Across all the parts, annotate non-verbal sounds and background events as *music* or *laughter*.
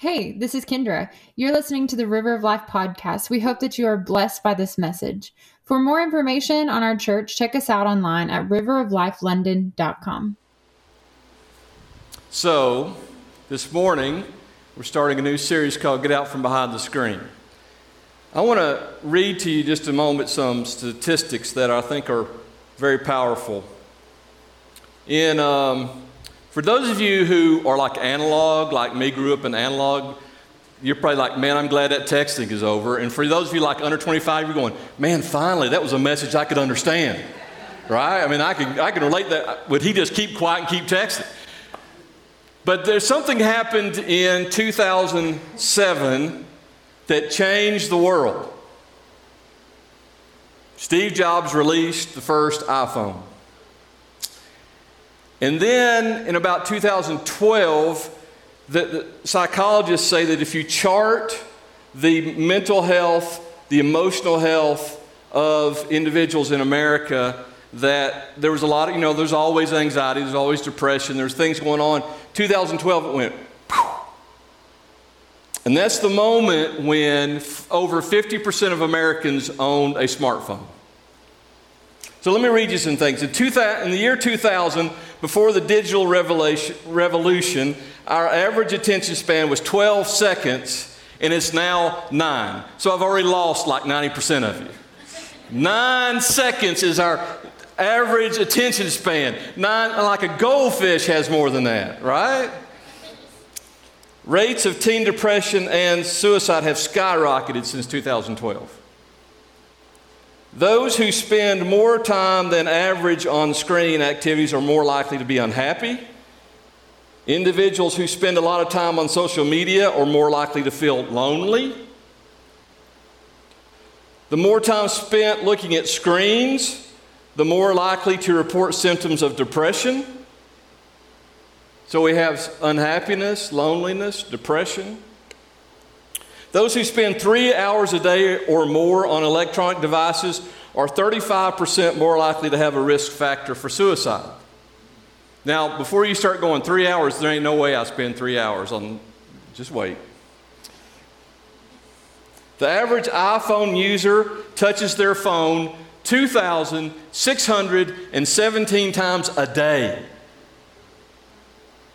Hey, this is Kendra. You're listening to the River of Life podcast. We hope that you are blessed by this message. For more information on our church, check us out online at riveroflifelondon.com. So, this morning, we're starting a new series called Get Out from Behind the Screen. I want to read to you just a moment some statistics that I think are very powerful. In um, for those of you who are like analog, like me, grew up in analog, you're probably like, man, I'm glad that texting is over. And for those of you like under 25, you're going, man, finally, that was a message I could understand. Right? I mean, I can, I can relate that. Would he just keep quiet and keep texting? But there's something happened in 2007 that changed the world. Steve Jobs released the first iPhone. And then in about 2012, the, the, psychologists say that if you chart the mental health, the emotional health of individuals in America, that there was a lot of, you know, there's always anxiety, there's always depression, there's things going on. 2012, it went, and that's the moment when f- over 50% of Americans owned a smartphone. So let me read you some things. In, 2000, in the year 2000, before the digital revolution, our average attention span was 12 seconds, and it's now nine. So I've already lost like 90% of you. Nine seconds is our average attention span. Nine, like a goldfish has more than that, right? Rates of teen depression and suicide have skyrocketed since 2012. Those who spend more time than average on screen activities are more likely to be unhappy. Individuals who spend a lot of time on social media are more likely to feel lonely. The more time spent looking at screens, the more likely to report symptoms of depression. So we have unhappiness, loneliness, depression. Those who spend three hours a day or more on electronic devices are 35% more likely to have a risk factor for suicide. Now, before you start going three hours, there ain't no way I spend three hours on, just wait. The average iPhone user touches their phone 2,617 times a day.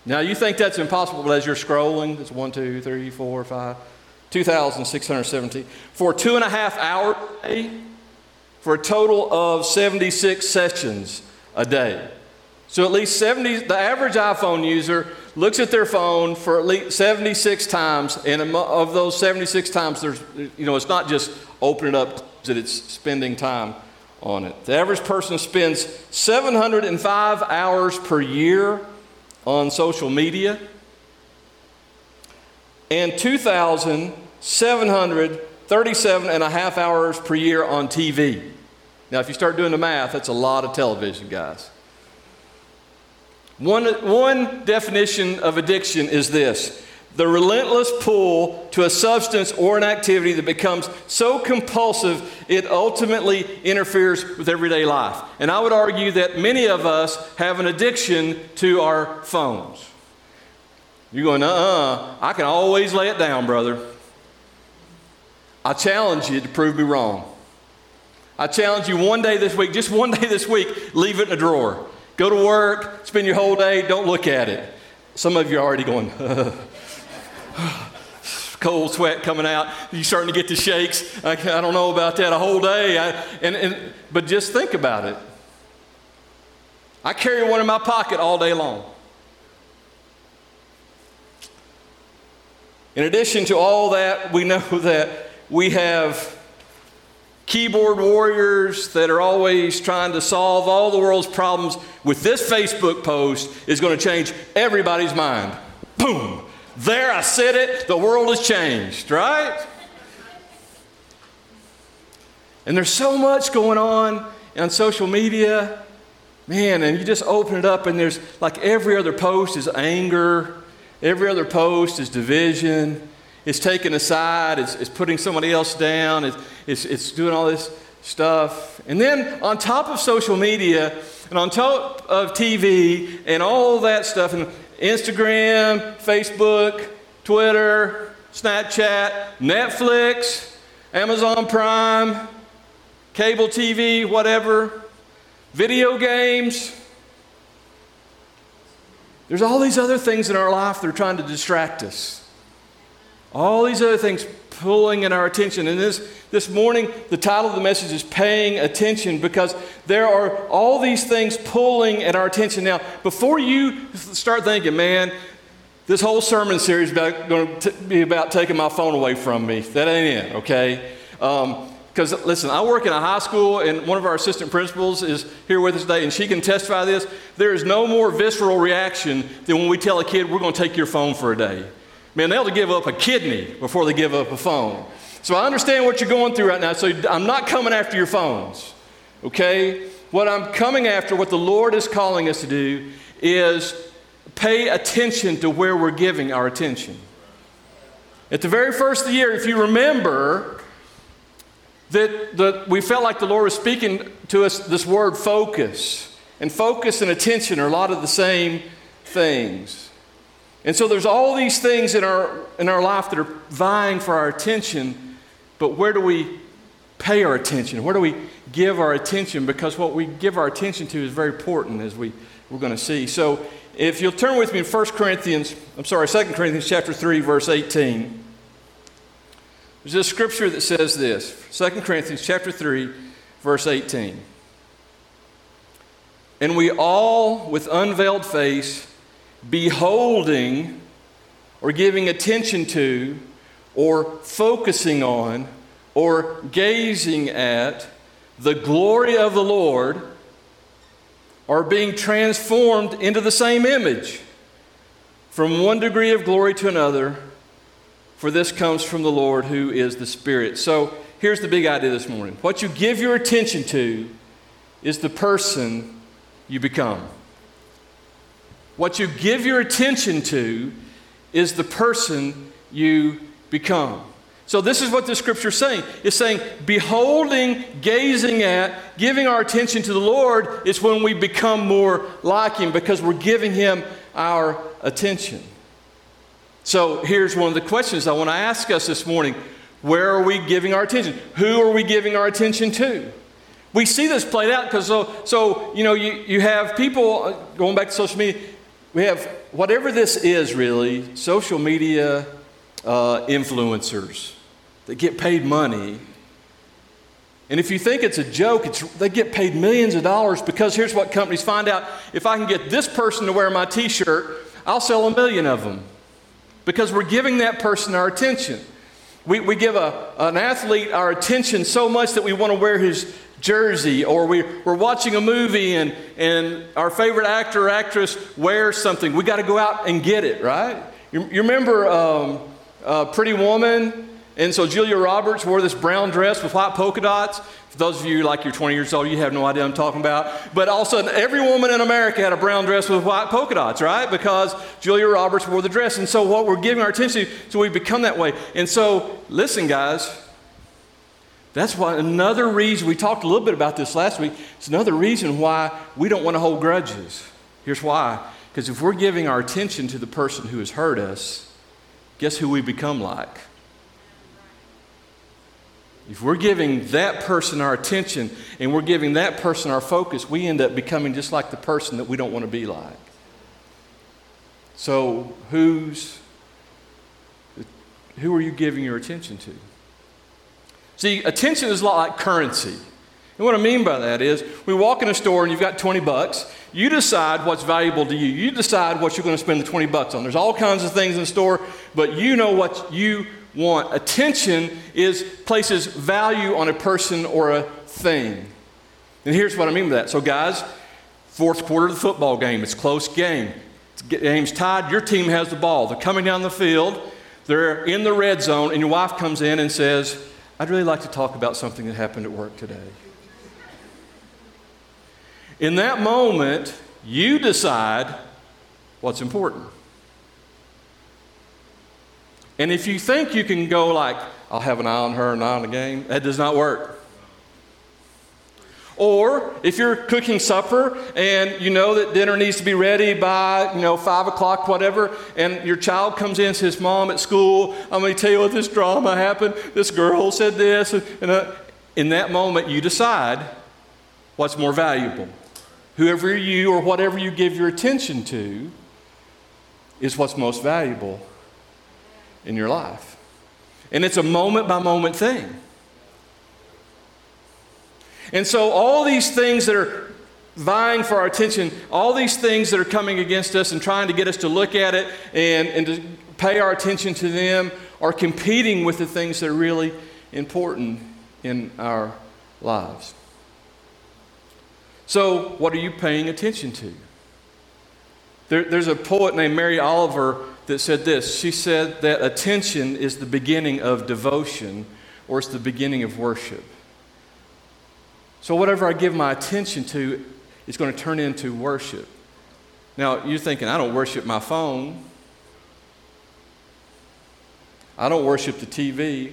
Now, you think that's impossible, but as you're scrolling, it's one, two, three, four, five. 2,617, for two and a half hours a day, for a total of 76 sessions a day. So at least 70, the average iPhone user looks at their phone for at least 76 times, and of those 76 times, there's, you know, it's not just opening up that it's spending time on it. The average person spends 705 hours per year on social media and 2,000 737 and a half hours per year on TV. Now, if you start doing the math, that's a lot of television, guys. One, one definition of addiction is this the relentless pull to a substance or an activity that becomes so compulsive it ultimately interferes with everyday life. And I would argue that many of us have an addiction to our phones. You're going, uh uh-uh, uh, I can always lay it down, brother. I challenge you to prove me wrong. I challenge you one day this week, just one day this week, leave it in a drawer. Go to work, spend your whole day, don't look at it. Some of you are already going, *laughs* cold sweat coming out. You're starting to get the shakes. I, I don't know about that a whole day. I, and, and, but just think about it. I carry one in my pocket all day long. In addition to all that, we know *laughs* that we have keyboard warriors that are always trying to solve all the world's problems with this Facebook post is going to change everybody's mind. Boom. There, I said it. The world has changed, right? And there's so much going on on social media. Man, and you just open it up, and there's like every other post is anger, every other post is division, it's taking aside, side, it's, putting somebody else down, it's, it's doing all this stuff. And then on top of social media and on top of TV and all that stuff, and Instagram, Facebook, Twitter, Snapchat, Netflix, Amazon Prime, cable TV, whatever, video games. There's all these other things in our life that are trying to distract us. All these other things pulling in our attention. And this, this morning, the title of the message is Paying Attention because there are all these things pulling at our attention. Now, before you start thinking, man, this whole sermon series is going to be about taking my phone away from me. That ain't it, okay? Because, um, listen, I work in a high school, and one of our assistant principals is here with us today, and she can testify this. There is no more visceral reaction than when we tell a kid, we're going to take your phone for a day. Man, they'll to give up a kidney before they give up a phone. So I understand what you're going through right now. So I'm not coming after your phones, okay? What I'm coming after, what the Lord is calling us to do, is pay attention to where we're giving our attention. At the very first of the year, if you remember, that the, we felt like the Lord was speaking to us this word focus. And focus and attention are a lot of the same things. And so there's all these things in our, in our life that are vying for our attention, but where do we pay our attention? Where do we give our attention? Because what we give our attention to is very important, as we, we're going to see. So if you'll turn with me in 1 Corinthians, I'm sorry, 2 Corinthians chapter 3, verse 18. There's a scripture that says this 2 Corinthians chapter 3, verse 18. And we all, with unveiled face, beholding or giving attention to or focusing on or gazing at the glory of the Lord are being transformed into the same image from one degree of glory to another, for this comes from the Lord who is the Spirit. So here's the big idea this morning what you give your attention to is the person you become. What you give your attention to is the person you become. So, this is what the scripture is saying. It's saying, beholding, gazing at, giving our attention to the Lord is when we become more like Him because we're giving Him our attention. So, here's one of the questions I want to ask us this morning Where are we giving our attention? Who are we giving our attention to? We see this played out because, so, so, you know, you, you have people, uh, going back to social media, we have whatever this is really, social media uh, influencers that get paid money. And if you think it's a joke, it's, they get paid millions of dollars because here's what companies find out if I can get this person to wear my t shirt, I'll sell a million of them because we're giving that person our attention. We, we give a, an athlete our attention so much that we want to wear his jersey, or we, we're watching a movie and, and our favorite actor or actress wears something. We got to go out and get it, right? You, you remember um, uh, Pretty Woman? And so Julia Roberts wore this brown dress with white polka dots. For those of you like you're 20 years old, you have no idea I'm talking about. But all of a sudden, every woman in America had a brown dress with white polka dots, right? Because Julia Roberts wore the dress. And so what we're giving our attention to, so we become that way. And so, listen, guys, that's why another reason, we talked a little bit about this last week, it's another reason why we don't want to hold grudges. Here's why. Because if we're giving our attention to the person who has hurt us, guess who we become like? If we're giving that person our attention and we're giving that person our focus, we end up becoming just like the person that we don't want to be like. So, who's who are you giving your attention to? See, attention is a lot like currency. And what I mean by that is, we walk in a store and you've got 20 bucks. You decide what's valuable to you. You decide what you're going to spend the 20 bucks on. There's all kinds of things in the store, but you know what you want. Attention is places value on a person or a thing. And here's what I mean by that. So, guys, fourth quarter of the football game, it's close game. The game's tied. Your team has the ball. They're coming down the field. They're in the red zone, and your wife comes in and says, I'd really like to talk about something that happened at work today. In that moment, you decide what's important. And if you think you can go like, I'll have an eye on her and eye on the game, that does not work. Or if you're cooking supper and you know that dinner needs to be ready by, you know, five o'clock, whatever, and your child comes in and says, Mom, at school, I'm going to tell you what this drama happened. This girl said this. And uh, in that moment, you decide what's more valuable. Whoever you or whatever you give your attention to is what's most valuable in your life. And it's a moment by moment thing. And so, all these things that are vying for our attention, all these things that are coming against us and trying to get us to look at it and, and to pay our attention to them, are competing with the things that are really important in our lives. So, what are you paying attention to? There, there's a poet named Mary Oliver that said this. She said that attention is the beginning of devotion or it's the beginning of worship. So, whatever I give my attention to is going to turn into worship. Now, you're thinking, I don't worship my phone, I don't worship the TV.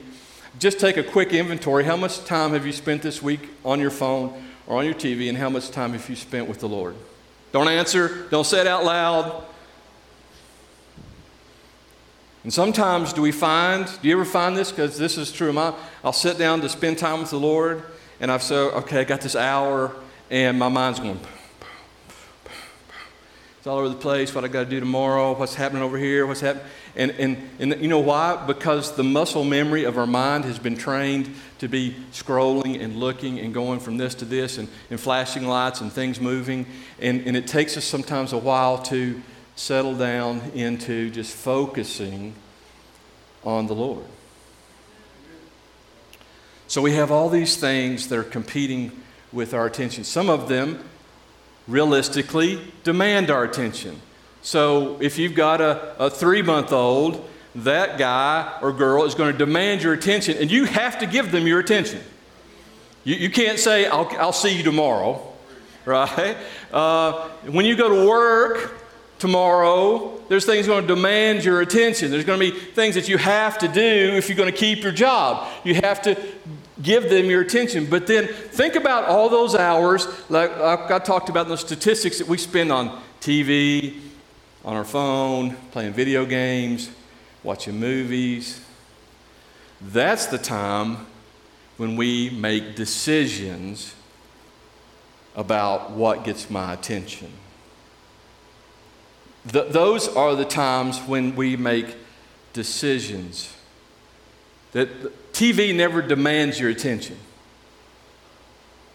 Just take a quick inventory. How much time have you spent this week on your phone or on your TV, and how much time have you spent with the Lord? Don't answer, don't say it out loud. And sometimes do we find, do you ever find this? Because this is true. I'll sit down to spend time with the Lord, and I've said, okay, I got this hour, and my mind's going, it's all over the place, what I got to do tomorrow, what's happening over here, what's happening. And, and, and you know why? Because the muscle memory of our mind has been trained to be scrolling and looking and going from this to this and, and flashing lights and things moving. And, and it takes us sometimes a while to settle down into just focusing on the Lord. So we have all these things that are competing with our attention. Some of them realistically demand our attention. So if you've got a, a three month old, that guy or girl is going to demand your attention, and you have to give them your attention. You, you can't say, I'll, I'll see you tomorrow, right? Uh, when you go to work, tomorrow, there's things going to demand your attention. There's going to be things that you have to do if you're going to keep your job. You have to give them your attention. But then think about all those hours, like I talked about the statistics that we spend on TV, on our phone, playing video games, watching movies. That's the time when we make decisions about what gets my attention. those are the times when we make decisions that TV never demands your attention.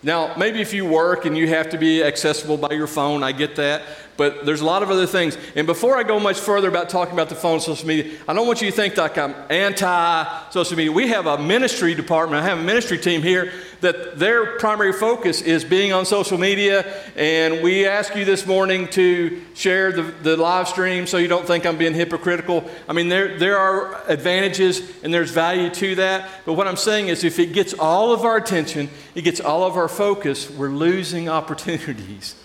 Now, maybe if you work and you have to be accessible by your phone, I get that but there's a lot of other things. And before I go much further about talking about the phone social media, I don't want you to think like I'm anti social media. We have a ministry department, I have a ministry team here that their primary focus is being on social media. And we ask you this morning to share the, the live stream so you don't think I'm being hypocritical. I mean, there, there are advantages and there's value to that. But what I'm saying is, if it gets all of our attention, it gets all of our focus, we're losing opportunities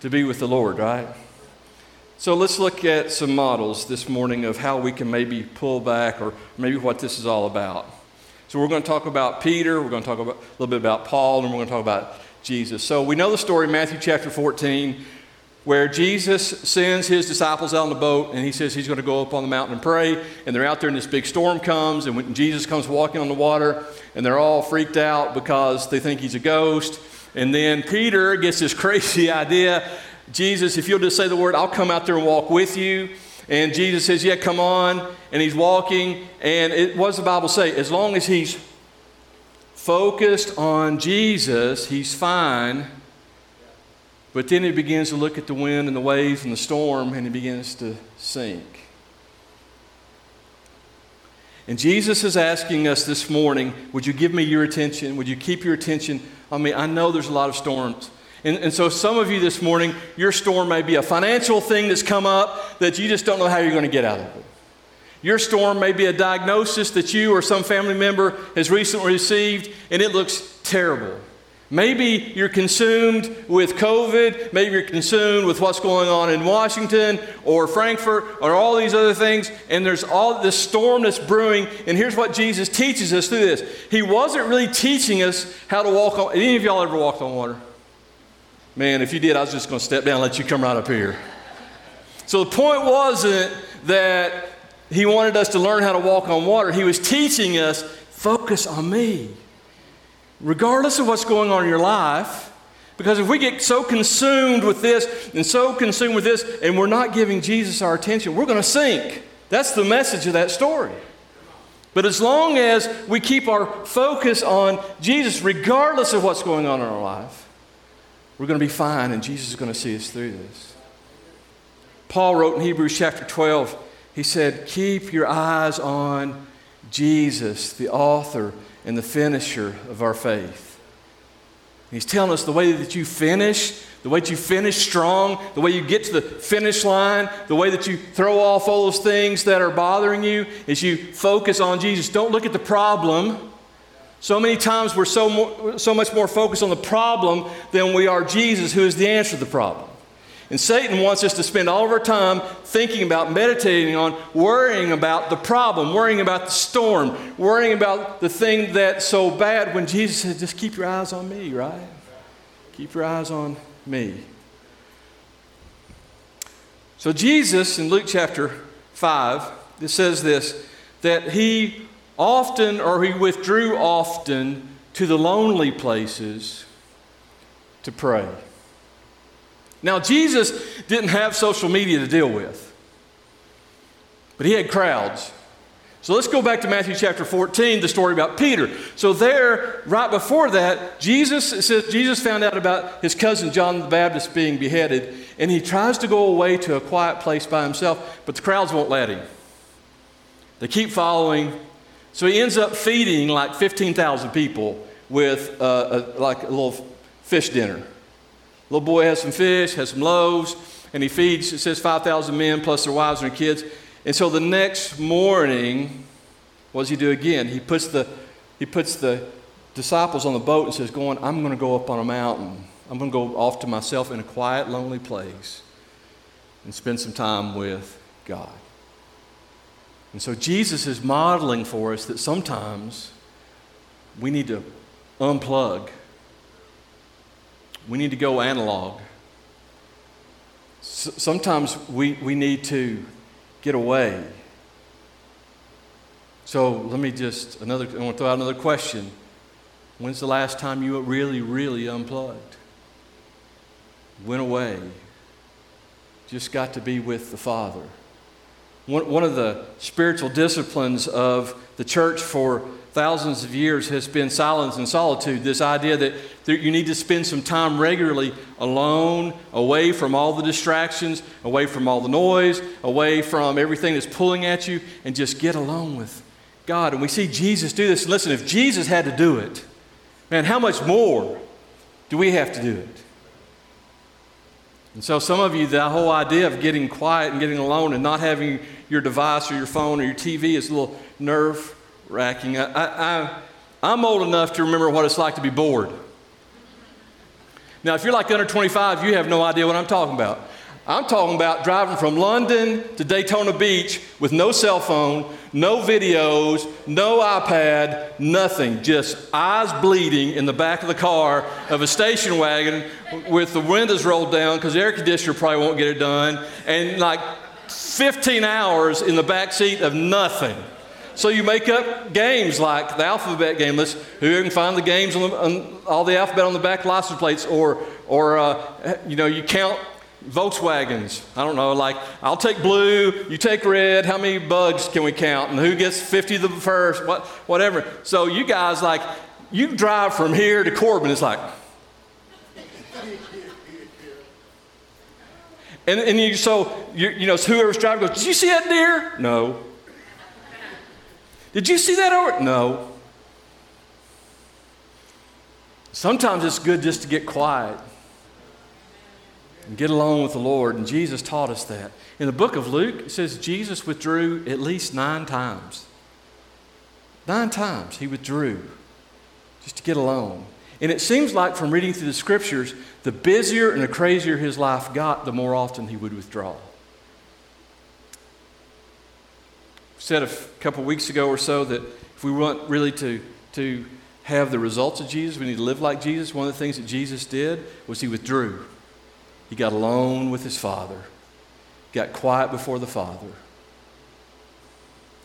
to be with the Lord, right? So let's look at some models this morning of how we can maybe pull back or maybe what this is all about. So we're going to talk about Peter, we're going to talk about, a little bit about Paul, and we're going to talk about Jesus. So we know the story, in Matthew chapter 14, where Jesus sends his disciples out on the boat and he says he's going to go up on the mountain and pray. And they're out there and this big storm comes. And when Jesus comes walking on the water, and they're all freaked out because they think he's a ghost. And then Peter gets this *laughs* crazy idea Jesus, if you'll just say the word, I'll come out there and walk with you. And Jesus says, Yeah, come on. And he's walking. And it, what does the Bible say? As long as he's focused on Jesus, he's fine. But then he begins to look at the wind and the waves and the storm and he begins to sink. And Jesus is asking us this morning Would you give me your attention? Would you keep your attention I mean, I know there's a lot of storms. And, and, so, some of you this morning, your storm may be a financial thing that's come up that you just don't know how you're going to get out of it. Your storm may be a diagnosis that you or some family member has recently received, and it looks terrible. Maybe you're consumed with COVID. Maybe you're consumed with what's going on in Washington or Frankfort or all these other things. And there's all this storm that's brewing. And here's what Jesus teaches us through this He wasn't really teaching us how to walk on. Any of y'all ever walked on water? Man, if you did, I was just going to step down and let you come right up here. So the point wasn't that He wanted us to learn how to walk on water, He was teaching us focus on me regardless of what's going on in your life. Because if we get so consumed with this and so consumed with this, and we're not giving Jesus our attention, we're going to sink. That's the message of that story. But as long as we keep our focus on Jesus, regardless of what's going on in our life, we're going to be fine, and Jesus is going to see us through this. Paul wrote in Hebrews chapter 12, he said, Keep your eyes on Jesus, the author and the finisher of our faith. He's telling us the way that you finish, the way that you finish strong, the way you get to the finish line, the way that you throw off all those things that are bothering you is you focus on Jesus. Don't look at the problem. So many times we're so, more, so much more focused on the problem than we are Jesus, who is the answer to the problem. And Satan wants us to spend all of our time thinking about, meditating on, worrying about the problem, worrying about the storm, worrying about the thing that's so bad when Jesus said, just keep your eyes on me, right? Keep your eyes on me. So, Jesus in Luke chapter 5, it says this that he often, or he withdrew often to the lonely places to pray. Now, Jesus didn't have social media to deal with, but he had crowds. So let's go back to Matthew chapter 14, the story about Peter. So there, right before that, Jesus says Jesus found out about his cousin John the Baptist being beheaded, and he tries to go away to a quiet place by himself, but the crowds won't let him. They keep following. So he ends up feeding like 15,000 people with uh, a, like a little fish dinner. Little boy has some fish, has some loaves, and he feeds, it says 5,000 men plus their wives and their kids. And so the next morning, what does he do again? He puts the, he puts the disciples on the boat and says, Going, I'm going to go up on a mountain. I'm going to go off to myself in a quiet, lonely place and spend some time with God. And so Jesus is modeling for us that sometimes we need to unplug we need to go analog. S- sometimes we, we need to get away. So let me just, another, I want to throw out another question. When's the last time you really, really unplugged? Went away. Just got to be with the Father. One, of the spiritual disciplines of the church for thousands of years has been silence and solitude. This idea that you need to spend some time regularly alone, away from all the distractions, away from all the noise, away from everything that's pulling at you, and just get alone with God. And we see Jesus do this. Listen, if Jesus had to do it, man, how much more do we have to do it? And so, some of you, that whole idea of getting quiet and getting alone and not having your device or your phone or your TV is a little nerve racking. I, I, I'm old enough to remember what it's like to be bored. Now, if you're like under 25, you have no idea what I'm talking about. I'm talking about driving from London to Daytona Beach with no cell phone, no videos, no iPad, nothing. Just eyes bleeding in the back of the car of a station wagon with the windows rolled down because the air conditioner probably won't get it done, and like 15 hours in the back seat of nothing. So you make up games like the alphabet game. Let's who can find the games on, the, on all the alphabet on the back license plates, or or uh, you know you count Volkswagens. I don't know. Like I'll take blue, you take red. How many bugs can we count? And who gets 50 the first? What whatever. So you guys like you drive from here to Corbin. It's like. And, and you, so, you, you know, whoever's driving goes, Did you see that deer? No. Did you see that over? No. Sometimes it's good just to get quiet and get along with the Lord, and Jesus taught us that. In the book of Luke, it says Jesus withdrew at least nine times. Nine times he withdrew just to get alone. And it seems like from reading through the scriptures, the busier and the crazier his life got, the more often he would withdraw. Said a couple weeks ago or so that if we want really to, to have the results of Jesus, we need to live like Jesus. One of the things that Jesus did was he withdrew. He got alone with his Father, got quiet before the Father.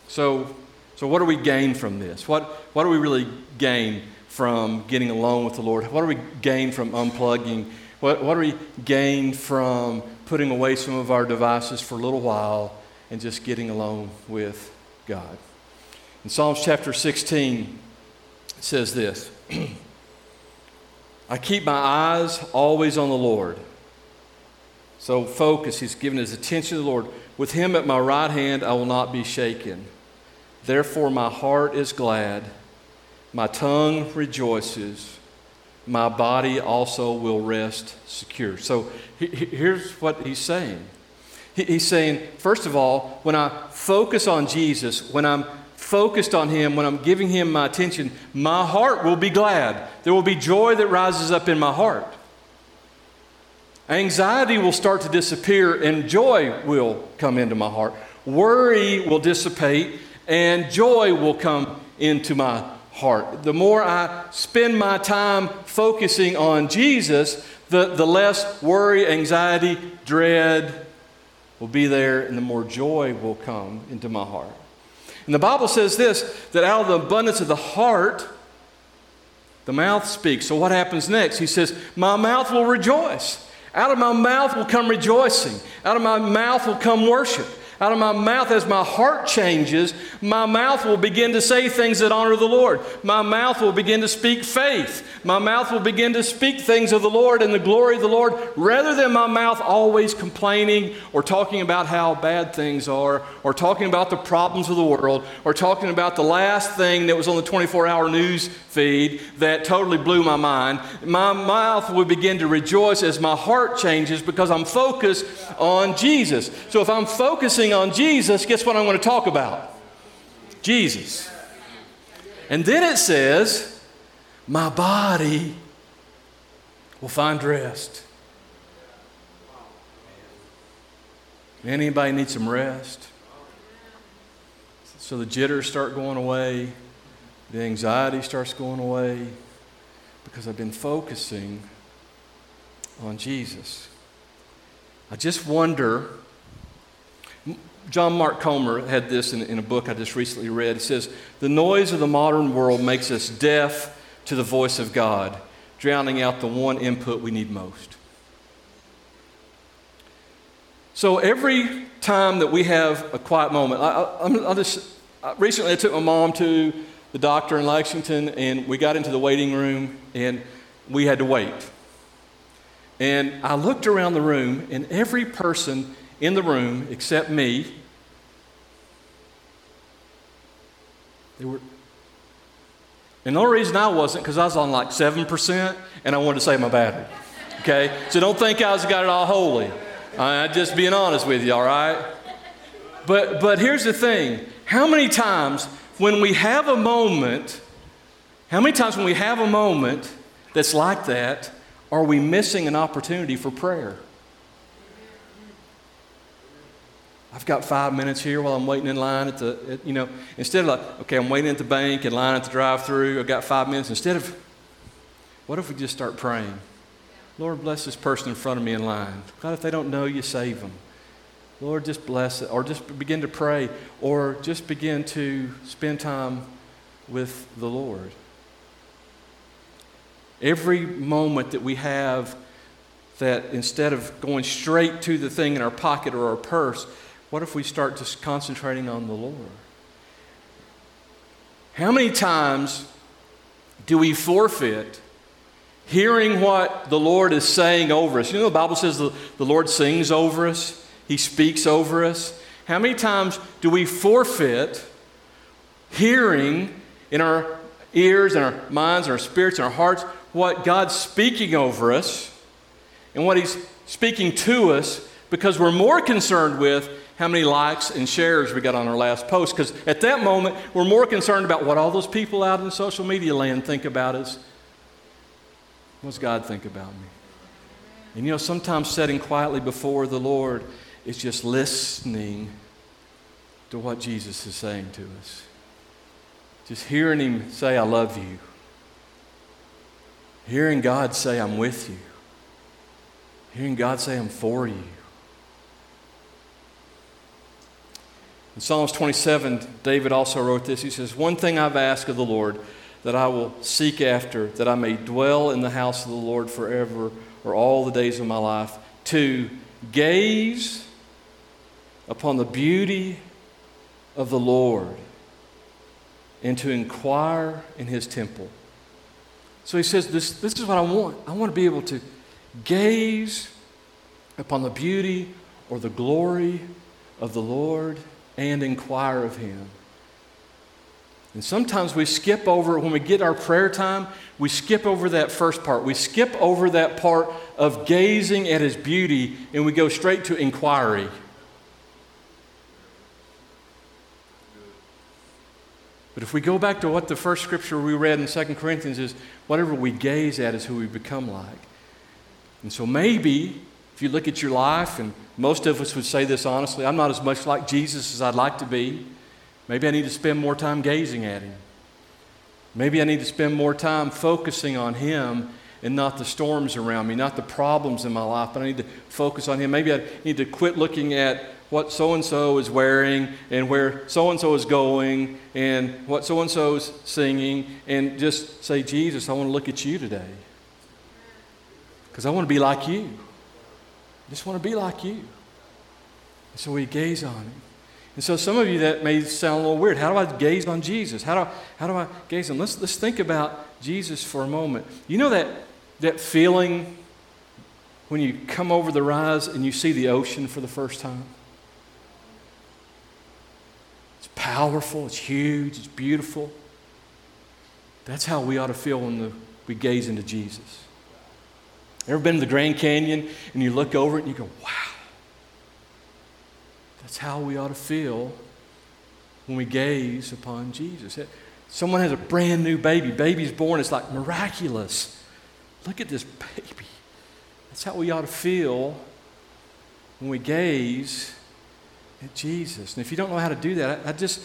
So, so what do we gain from this? What, what do we really gain from getting alone with the Lord? What do we gain from unplugging? What, what do we gain from putting away some of our devices for a little while and just getting alone with God? In Psalms chapter 16, it says this *clears throat* I keep my eyes always on the Lord. So focus, he's given his attention to the Lord. With him at my right hand, I will not be shaken. Therefore, my heart is glad, my tongue rejoices, my body also will rest secure. So here's what he's saying. He's saying, first of all, when I focus on Jesus, when I'm focused on Him, when I'm giving Him my attention, my heart will be glad. There will be joy that rises up in my heart. Anxiety will start to disappear and joy will come into my heart. Worry will dissipate and joy will come into my heart. The more I spend my time focusing on Jesus, the, the less worry, anxiety, dread will be there, and the more joy will come into my heart. And the Bible says this that out of the abundance of the heart, the mouth speaks. So what happens next? He says, My mouth will rejoice. Out of my mouth will come rejoicing. Out of my mouth will come worship. Out of my mouth, as my heart changes, my mouth will begin to say things that honor the Lord. My mouth will begin to speak faith. My mouth will begin to speak things of the Lord and the glory of the Lord, rather than my mouth always complaining or talking about how bad things are, or talking about the problems of the world, or talking about the last thing that was on the 24 hour news feed that totally blew my mind. My mouth will begin to rejoice as my heart changes because I'm focused on Jesus. So if I'm focusing focusing on Jesus, guess what I'm going to talk about? Jesus. And then it says, My body will find rest. Anybody need some rest? So the jitters start going away, the anxiety starts going away because I've been focusing on Jesus. I just wonder John Mark Comer had this in, in, a book I just recently read. He says, The noise of the modern world makes us deaf to the voice of God, drowning out the one input we need most. So every time that we have a quiet moment, I, I, just, recently I took my mom to the doctor in Lexington, and we got into the waiting room, and we had to wait. And I looked around the room, and every person in the room except me. They were, and the only reason I wasn't because I was on like 7% and I wanted to save my battery. Okay? So don't think I was got it all holy. I'm just being honest with you, all right? But, but here's the thing how many times when we have a moment, how many times when we have a moment that's like that, are we missing an opportunity for prayer? I've got five minutes here while I'm waiting in line at the, at, you know, instead of like, okay, I'm waiting at the bank and line at the drive through, I've got five minutes. Instead of, what if we just start praying? Lord, bless this person in front of me in line. God, if they don't know you, save them. Lord, just bless it. Or just begin to pray. Or just begin to spend time with the Lord. Every moment that we have that instead of going straight to the thing in our pocket or our purse, what if we start just concentrating on the Lord? How many times do we forfeit hearing what the Lord is saying over us? You know, the Bible says the, the Lord sings over us, He speaks over us. How many times do we forfeit hearing in our ears and our minds and our spirits and our hearts what God's speaking over us and what He's speaking to us because we're more concerned with how many likes and shares we got on our last post because at that moment we're more concerned about what all those people out in social media land think about us What's God think about me? And you know, sometimes sitting quietly before the Lord is just listening to what Jesus is saying to us. Just hearing Him say, I love you. Hearing God say, I'm with you. Hearing God say, I'm for you. In Psalms 27, David also wrote this. He says, One thing I've asked of the Lord that I will seek after, that I may dwell in the house of the Lord forever or all the days of my life, to gaze upon the beauty of the Lord and to inquire in his temple. So he says, This, this is what I want. I want to be able to gaze upon the beauty or the glory of the Lord and inquire of him. And sometimes we skip over, when we get our prayer time, we skip over that first part. We skip over that part of gazing at his beauty and we go straight to inquiry. But if we go back to what the first scripture we read in 2 Corinthians is, whatever we gaze at is who we become like. And so maybe if you look at your life, and most of us would say this honestly, I'm not as much like Jesus as I'd like to be. Maybe I need to spend more time gazing at him. Maybe I need to spend more time focusing on him and not the storms around me, not the problems in my life, but I need to focus on him. Maybe I need to quit looking at what so and so is wearing and where so and so is going and what so and so is singing and just say, Jesus, I want to look at you today. Because I want to be like you. I just want to be like you. And so we gaze on him. And so some of you that may sound a little weird. How do I gaze on Jesus? How do I, how do I gaze on? Let's, let's think about Jesus for a moment. You know that, that feeling when you come over the rise and you see the ocean for the first time? It's powerful, it's huge, it's beautiful. That's how we ought to feel when the, we gaze into Jesus. Ever been to the Grand Canyon and you look over it and you go, wow. That's how we ought to feel when we gaze upon Jesus. Someone has a brand new baby. Baby's born. It's like miraculous. Look at this baby. That's how we ought to feel when we gaze at Jesus. And if you don't know how to do that, I, I just,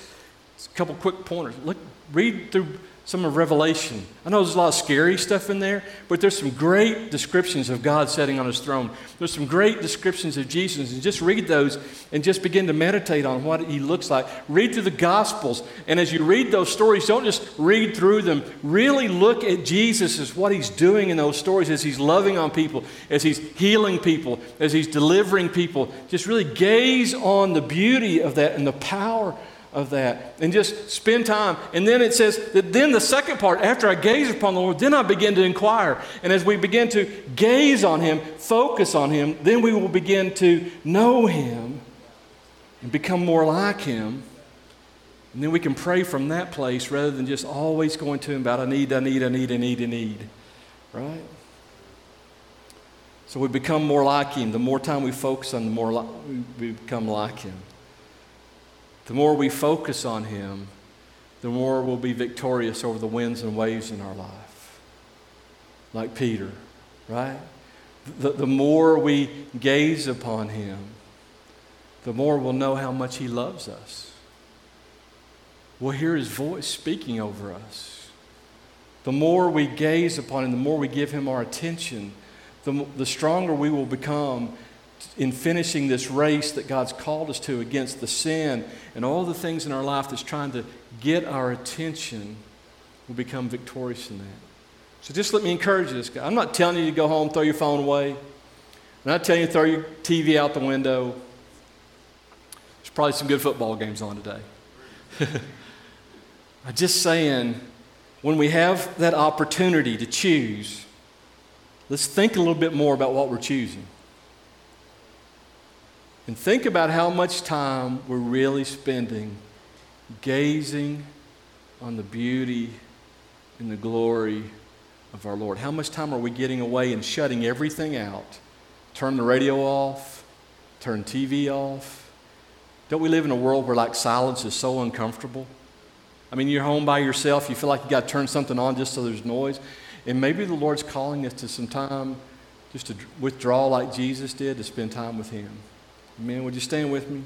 a couple quick pointers. Look, read through some of Revelation. I know there's a lot of scary stuff in there, but there's some great descriptions of God sitting on his throne. There's some great descriptions of Jesus, and just read those and just begin to meditate on what he looks like. Read through the Gospels, and as you read those stories, don't just read through them. Really look at Jesus as what he's doing in those stories, as he's loving on people, as he's healing people, as he's delivering people. Just really gaze on the beauty of that and the power of that and just spend time. And then it says that then the second part, after I gaze upon the Lord, then I begin to inquire. And as we begin to gaze on Him, focus on Him, then we will begin to know Him and become more like Him. And then we can pray from that place rather than just always going to Him about, I need, I need, I need, I need, I need. Right? So we become more like Him. The more time we focus on, the more li- we become like Him. The more we focus on Him, the more we'll be victorious over the winds and waves in our life. Like Peter, right? The, the more we gaze upon Him, the more we'll know how much He loves us. We'll hear His voice speaking over us. The more we gaze upon Him, the more we give Him our attention, the, the stronger we will become in finishing this race that God's called us to against the sin and all the things in our life that's trying to get our attention, will become victorious in that. So just let me encourage you this guy. I'm not telling you to go home, throw your phone away. I'm not telling you to throw your TV out the window. There's probably some good football games on today. *laughs* I'm just saying, when we have that opportunity to choose, let's think a little bit more about what we're choosing. And think about how much time we're really spending gazing on the beauty and the glory of our Lord. How much time are we getting away and shutting everything out? Turn the radio off, turn TV off. Don't we live in a world where like silence is so uncomfortable? I mean, you're home by yourself, you feel like you got to turn something on just so there's noise. And maybe the Lord's calling us to some time just to withdraw like Jesus did, to spend time with Him. Amen. Would you stand with me?